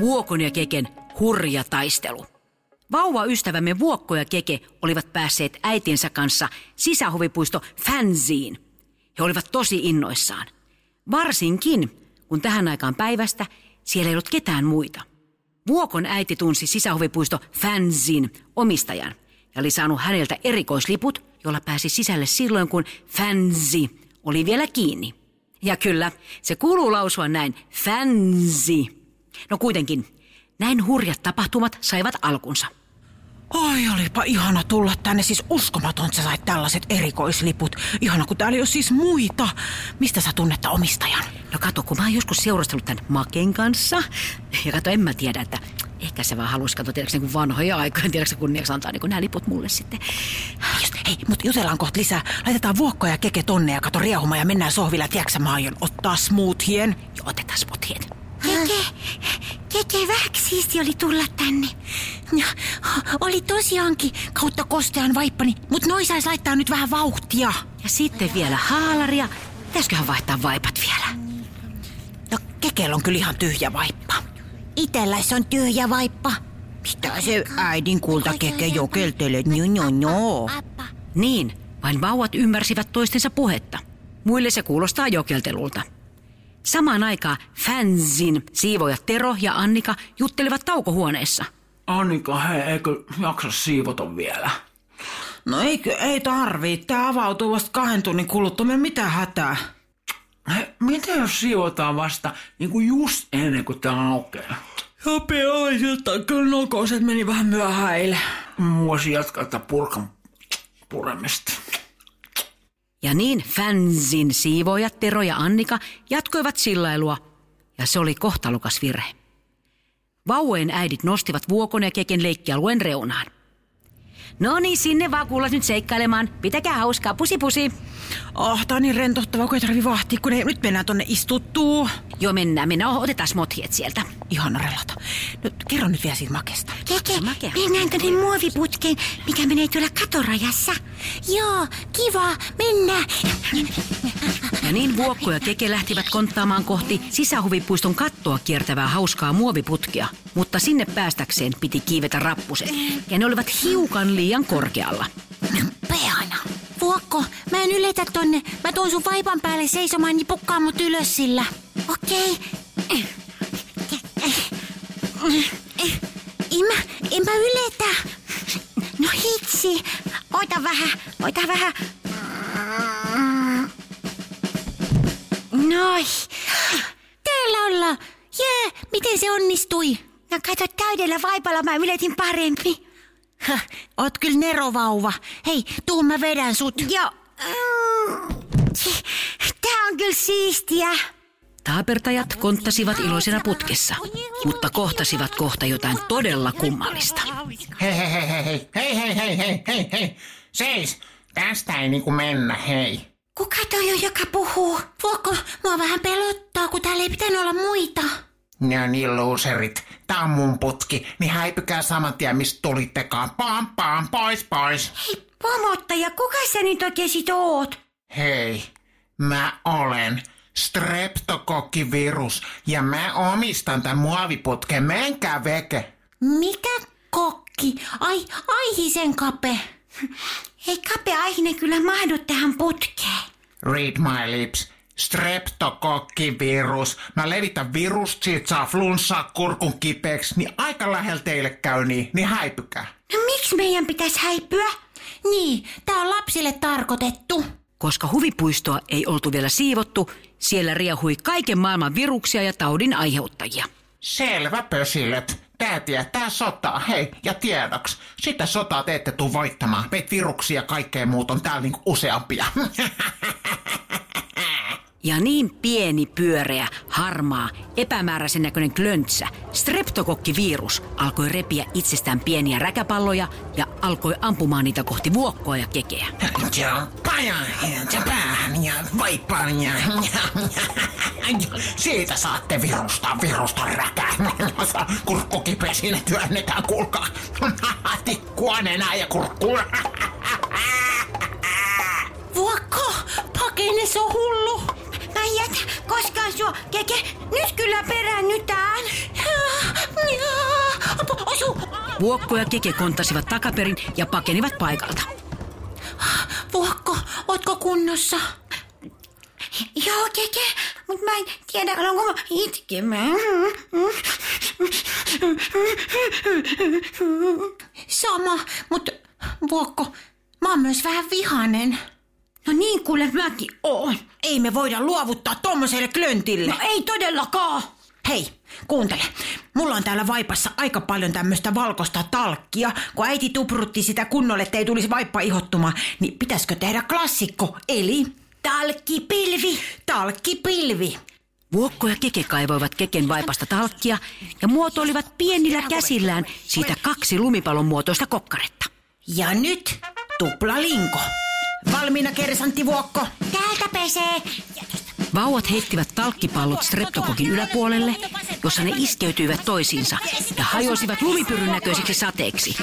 Vuokon ja Keken hurja taistelu. Vauva-ystävämme Vuokko ja Keke olivat päässeet äitinsä kanssa sisähuvipuisto Fansiin. He olivat tosi innoissaan. Varsinkin, kun tähän aikaan päivästä siellä ei ollut ketään muita. Vuokon äiti tunsi sisähuvipuisto Fansin omistajan ja oli saanut häneltä erikoisliput, jolla pääsi sisälle silloin, kun Fansi oli vielä kiinni. Ja kyllä, se kuuluu lausua näin, Fansi. No kuitenkin, näin hurjat tapahtumat saivat alkunsa. Oi, olipa ihana tulla tänne. Siis uskomaton, että sä sait tällaiset erikoisliput. Ihana, kun täällä ei ole siis muita. Mistä sä tunnetta omistajan? No kato, kun mä oon joskus seurustellut tämän Maken kanssa. Ja kato, en mä tiedä, että ehkä se vaan halusi katsoa, tiedätkö, niin vanhoja aikoja. Tiedätkö, kunniaksi antaa niin nämä liput mulle sitten. Just, hei, mutta jutellaan kohta lisää. Laitetaan vuokko ja keke tonne ja kato riehuma ja mennään sohville. Tiedätkö, mä aion ottaa smoothien. Joo, otetaan smoothien. Keke, Keke vähäksi siisti oli tulla tänne. Ja, oli tosiaankin kautta kostean vaippani, mutta noi sais laittaa nyt vähän vauhtia. Ja sitten vielä haalaria. Pitäisiköhän vaihtaa vaipat vielä? No Kekellä on kyllä ihan tyhjä vaippa. Itelläs on tyhjä vaippa. Mitä se äidin kulta keke jokeltelet? No, no, no. Niin, vain vauvat ymmärsivät toistensa puhetta. Muille se kuulostaa jokeltelulta. Samaan aikaan Fansin siivojat Tero ja Annika juttelivat taukohuoneessa. Annika, hei, eikö jaksa siivota vielä? No eikö, ei tarvii. Tää avautuu vasta kahden tunnin kuluttua. Me mitä hätää? Hei, mitä jos siivotaan vasta niin kuin just ennen kuin tää aukeaa? Hapeaiselta kyllä nokoset meni vähän myöhäille. Voisi jatkaa purkan puremista. Ja niin Fansin siivojat Tero ja Annika jatkoivat sillailua, ja se oli kohtalukas virhe. Vauvojen äidit nostivat vuokon ja keken leikkialueen reunaan. No niin, sinne vaan kuulla nyt seikkailemaan. Pitäkää hauskaa, pusi pusi. Oh, tää on niin rentouttavaa, kun ei tarvi vahtia, kun ei, nyt mennään tonne istuttuu. Joo, mennään, mennään. Oh, otetaan smothiet sieltä. Ihana relata. Nyt kerro nyt vielä siitä makesta. Keke, makea. mennäänkö ne muoviputkeen, mikä menee tuolla katorajassa? Joo, kiva, mennään. Ja niin Vuokko ja Keke lähtivät konttaamaan kohti sisähuvipuiston kattoa kiertävää hauskaa muoviputkea. Mutta sinne päästäkseen piti kiivetä rappuset. Ja ne olivat hiukan liian korkealla. Peana. Vuokko, mä en yletä tonne. Mä tuon sun vaipan päälle seisomaan, niin pukkaa mut ylös sillä. Okei. En mä, en mä yletä. No hitsi. Ota vähän, ota vähän. Noi. Täällä ollaan. Jee, miten se onnistui? No kato, täydellä vaipalla mä yletin parempi. Häh, oot kyllä nerovauva. Hei, tuu mä vedän sut. Joo. Tää on kyllä siistiä. Taapertajat konttasivat iloisena putkessa, mutta kohtasivat kohta jotain todella kummallista. Hei, hei, hei, hei, hei, hei, hei, hei, hei, hei, hei. Seis, tästä ei niinku mennä, hei. Kuka toi on, joka puhuu? Vuokko, mua vähän pelottaa, kun täällä ei pitänyt olla muita. No niin, loserit. Tää on mun putki, niin häipykää saman tien, mistä tulittekaan. Pam, pam, pois, pois. Hei, pomottaja, kuka sä nyt oikein sit oot? Hei, mä olen streptokokkivirus ja mä omistan tämän muoviputken. Menkää veke. Mikä kokki? Ai, aihisen kape. Ei kape aihinen kyllä mahdu tähän putkeen. Read my lips. Streptokokkivirus. Mä levitän virusta, siitä saa flunssaa kurkun kipeäksi, niin aika lähellä teille käy niin, niin häipykää. No miksi meidän pitäisi häipyä? Niin, tää on lapsille tarkoitettu. Koska huvipuistoa ei oltu vielä siivottu, siellä riehui kaiken maailman viruksia ja taudin aiheuttajia. Selvä pösilöt. Tää tietää sotaa, hei, ja tiedoks. Sitä sotaa te ette tuu voittamaan. Meitä viruksia ja kaikkea muut on täällä niinku useampia. Ja niin pieni, pyöreä, harmaa, epämääräisen näköinen klöntsä, streptokokkivirus, alkoi repiä itsestään pieniä räkäpalloja ja alkoi ampumaan niitä kohti vuokkoa ja kekeä. ja pajan ja päähän ja vaippaan ja, Siitä saatte virusta, virusta räkää. Kurkku kipeä, siinä työnnetään, kuulkaa. Tikkua nenää ja kurkkua. Vuokko, pakene Osua, keke, nyt kyllä peräännytään. Osu. Vuokko ja keke kontasivat takaperin ja pakenivat paikalta. Vuokko, ootko kunnossa? Joo, keke, mutta mä en tiedä, alanko mä itkemään. Sama, mutta Vuokko, mä oon myös vähän vihanen. No niin, kuule mäkin oon. Ei me voida luovuttaa tommoselle klöntille. No ei todellakaan. Hei, kuuntele. Mulla on täällä vaipassa aika paljon tämmöistä valkoista talkkia. Kun äiti tuprutti sitä kunnolle, ettei tulisi vaippa ihottumaan, niin pitäisikö tehdä klassikko, eli Talkkipilvi. talkkipilvi. Vuokko ja keke kaivoivat keken vaipasta talkkia ja muotoilivat pienillä käsillään siitä kaksi lumipallon muotoista kokkaretta. Ja nyt tuplalinko. Valmiina kersantti Vuokko? Täältä pesee. Vauvat heittivät talkkipallot streptokokin yläpuolelle, jossa ne iskeytyivät toisiinsa ja hajosivat lumipyryn näköiseksi sateeksi.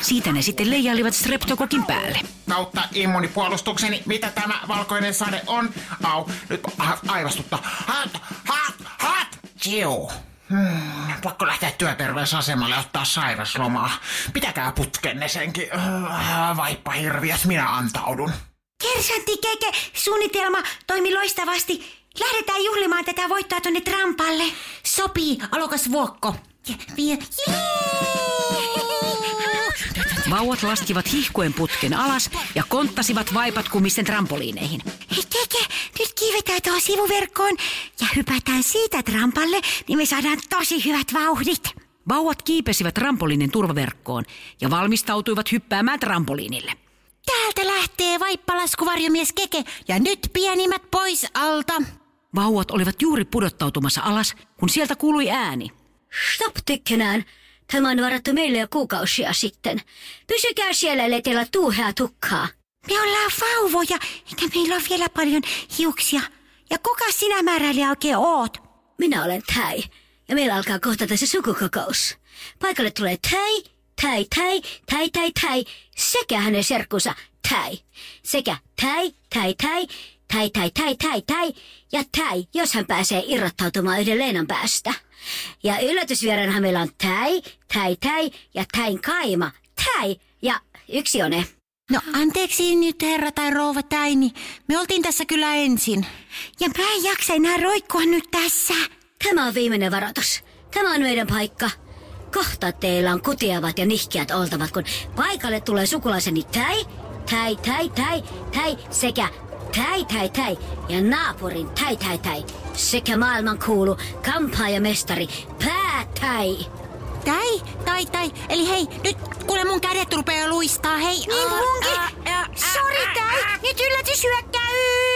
Siitä ne sitten leijailivat streptokokin päälle. Kautta immunipuolustukseni, mitä tämä valkoinen sade on? Au, nyt aivastutta. Hat, hat, hat, Jiu. Hmm, pakko lähteä työterveysasemalle ottaa sairaslomaa. Pitäkää putkenne senkin. Äh, Vaippa hirviös, minä antaudun. Kersantti keke, suunnitelma toimi loistavasti. Lähdetään juhlimaan tätä voittoa tonne Trampalle. Sopii, alokas Vuokko. Vauvat laskivat hihkuen putken alas ja konttasivat vaipat kumisten trampoliineihin. Hei keke, nyt kiivetään tuohon sivuverkkoon ja hypätään siitä Trampalle, niin me saadaan tosi hyvät vauhdit. Vauvat kiipesivät trampoliinin turvaverkkoon ja valmistautuivat hyppäämään trampoliinille. Täältä lähtee vaippalaskuvarjomies Keke ja nyt pienimmät pois alta. Vauvat olivat juuri pudottautumassa alas, kun sieltä kuului ääni. Stop tykkänään. Tämä on varattu meille jo kuukausia sitten. Pysykää siellä, ellei teillä tuuhea tukkaa. Me ollaan vauvoja, eikä meillä ole vielä paljon hiuksia. Ja kuka sinä määräilijä oikein oot? Minä olen Täi, ja meillä alkaa kohta tässä sukukokous. Paikalle tulee Täi, Täi, Täi, Täi, Täi, Täi, sekä hänen serkkunsa Täi. Sekä Täi, Täi, Täi, Täi, Täi, Täi, Täi, Täi, ja Täi, jos hän pääsee irrottautumaan yhden Leenan päästä. Ja yllätysvieraanahan meillä on Täi, Täi, Täi ja Täin kaima, Täi ja yksi one. No anteeksi nyt herra tai rouva Täini. Me oltiin tässä kyllä ensin. Ja mä en jaksa enää roikkua nyt tässä. Tämä on viimeinen varoitus. Tämä on meidän paikka. Kohta teillä on kutiavat ja nihkiät oltavat, kun paikalle tulee sukulaiseni Täi, Täi, Täi, Täi, Täi sekä Täi, Täi, Täi ja naapurin Täi, Täi, Täi sekä maailman kuulu kampaajamestari Päätäi. Tai, tai, tai. Eli hei, nyt kuule mun kädet rupeaa luistaa, hei. Niin munkin. Sori, tai. Nyt yllätyshyökkäys.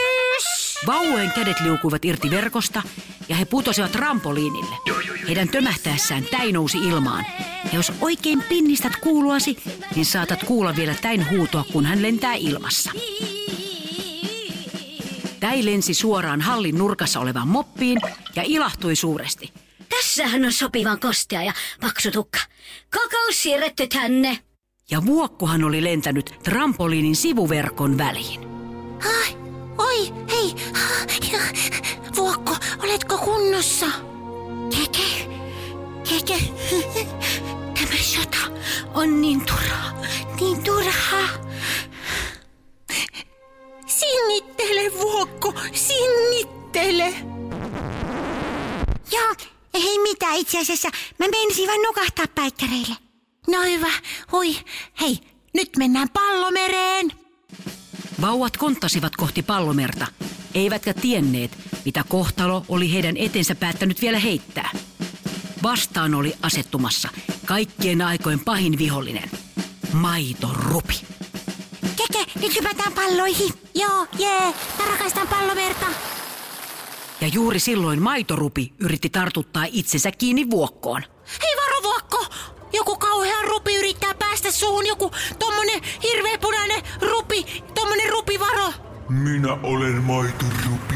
Vauvojen kädet liukuivat irti verkosta ja he putosivat trampoliinille. Heidän tömähtäessään täi nousi ilmaan. Ja jos oikein pinnistät kuuluasi, niin saatat kuulla vielä täin huutoa, kun hän lentää ilmassa. Täi lensi suoraan hallin nurkassa olevaan moppiin ja ilahtui suuresti. Tässähän on sopivan kostea ja paksu tukka. Kokous siirretty tänne. Ja vuokkohan oli lentänyt trampoliinin sivuverkon väliin. Ai, Vuokko, oletko kunnossa? Keke, keke. Tämä sota on niin turhaa, niin turhaa. Sinnittele, Vuokko, sinnittele. Joo, ei mitään itse asiassa. Mä menisin vain nukahtaa päikkäreille. No hyvä, hui. Hei, nyt mennään pallomereen. Vauvat konttasivat kohti pallomerta, eivätkä tienneet, mitä kohtalo oli heidän etensä päättänyt vielä heittää. Vastaan oli asettumassa kaikkien aikojen pahin vihollinen, maitorupi. Keke, nyt hypätään palloihin. Joo, jee, mä rakastan pallomerta. Ja juuri silloin maitorupi yritti tartuttaa itsensä kiinni vuokkoon. Hei varo, Vuokko. Joku kauhea rupi yrittää päästä suhun. Joku tommonen hirveä punainen rupi. Tommonen rupivaro. Minä olen maitorupi.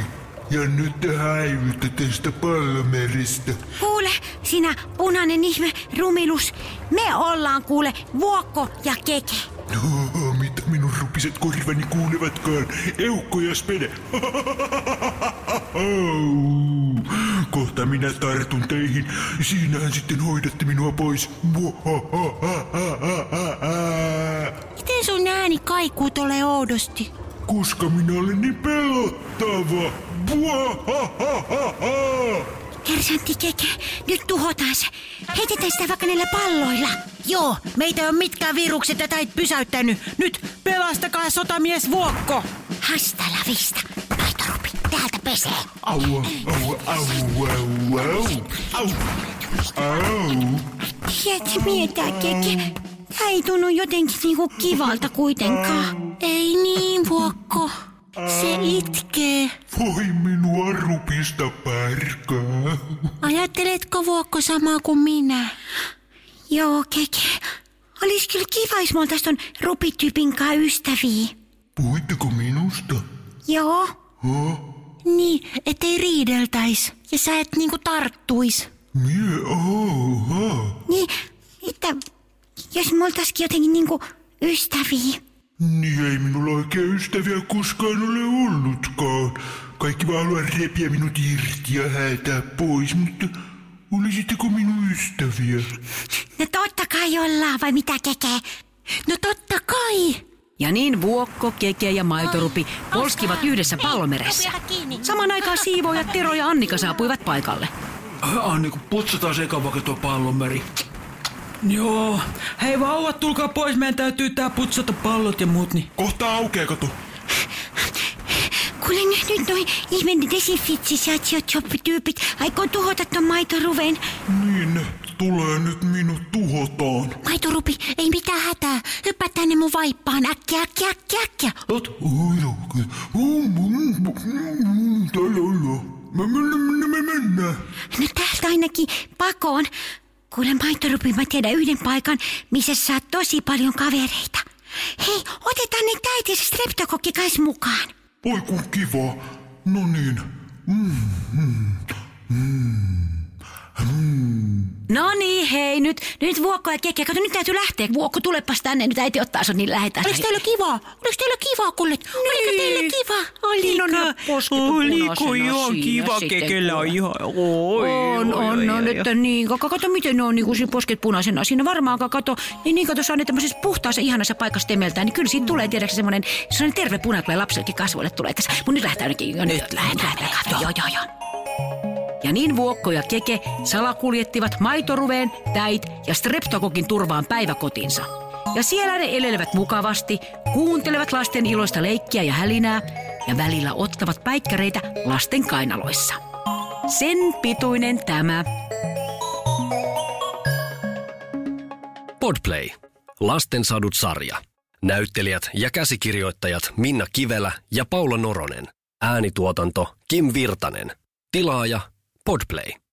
Ja nyt te häivytte tästä pallomeristä. Kuule, sinä punainen ihme, rumilus. Me ollaan kuule Vuokko ja Keke. Mitä minun rupiset korvani kuulevatkaan? Eukko ja spede. Kohta minä tartun teihin. Siinähän sitten hoidatte minua pois. Miten sun ääni kaikuu tolle oudosti? Koska minä olen niin pelottava. Kersantti keke, nyt tuhotaan se. Heitetään sitä vaikka näillä palloilla. Joo, meitä on mitkään virukset tätä ei pysäyttänyt. Nyt pelastakaa sotamies Vuokko. Hasta la vista. Maitorupi, täältä pesee. Au, au, au, au, au, au, au. Tiedätkö mitä, keke? Tää ei tunnu jotenkin niinku kivalta kuitenkaan. Ei niin, Vuokko. Se itkee. Voi minua rupista pärkää. Ajatteletko Vuokko samaa kuin minä? Joo, keke. Olis kyllä kiva, jos me oltais ton rupityypin kanssa ystäviä. Puhuitteko minusta? Joo. Ha? Niin, ettei riideltäis. Ja sä et niinku tarttuis. Mie, oha. Niin, että jos me oltaisikin jotenkin niinku ystäviä. Niin ei minulla oikein ystäviä koskaan ole ollutkaan. Kaikki vaan haluaa repiä minut irti ja häätää pois, mutta olisitteko minun ystäviä? No totta kai ollaan, vai mitä kekee? No totta kai. Ja niin Vuokko, Keke ja Maitorupi polskivat yhdessä pallomeressä. Saman aikaan siivoojat Tero ja Annika saapuivat paikalle. Anni, kun putsataan se eka vaikka tuo pallonmeri. Joo. Hei vauvat, tulkaa pois. Meidän täytyy tää putsata pallot ja muut. Niin. Kohta aukeaa, kato. Kuule nyt, nyt noi ihmeen desinfitsisaatiotyypit aikoo tuhota ton maitoruven. Niin tulee nyt minut tuhotaan. Maitorupi, ei mitään hätää. Hyppää tänne mun vaippaan. Äkkiä, äkkiä, äkkiä, äkkiä. Ot? Oi, okei. Täällä ollaan. Me mennään. No täältä ainakin pakoon. Kuule Maitorupi, mä tiedän yhden paikan, missä saat tosi paljon kavereita. Hei, otetaan ne täiti se streptokokki kais mukaan. Oi kun kiva. No niin. Mm, mm, No niin, hei, nyt, nyt Vuokko ja Keke, kato nyt täytyy lähteä. Vuokko, tulepas tänne, nyt äiti ottaa sut, niin lähetään. Oliko teillä kiva? Oliko teillä kiva, kuule? Oliko teillä kiva? Niin, on nämä posket Oliko ihan kiva kekellä on ihan... Oi, On, oi, on, oi, on, oi, että niin, kato, kato miten ne on niin kuin posket punaisena. Siinä varmaan, kato, niin, niin kato, se on tämmöisessä puhtaassa ihanassa paikassa temeltään, niin kyllä siitä tulee, tiedätkö, semmoinen, semmoinen terve puna, tulee lapsellekin kasvoille tulee tässä. Mun nyt lähtee ainakin nyt, lähdetään, lähdetään, joo, joo, joo. Ja niin Vuokko ja Keke salakuljettivat maitoruveen, täit ja streptokokin turvaan päiväkotinsa. Ja siellä ne elelevät mukavasti, kuuntelevat lasten iloista leikkiä ja hälinää ja välillä ottavat päikkäreitä lasten kainaloissa. Sen pituinen tämä. Podplay. Lastensadut sarja. Näyttelijät ja käsikirjoittajat Minna Kivelä ja Paula Noronen. Äänituotanto Kim Virtanen. Tilaaja Podplay.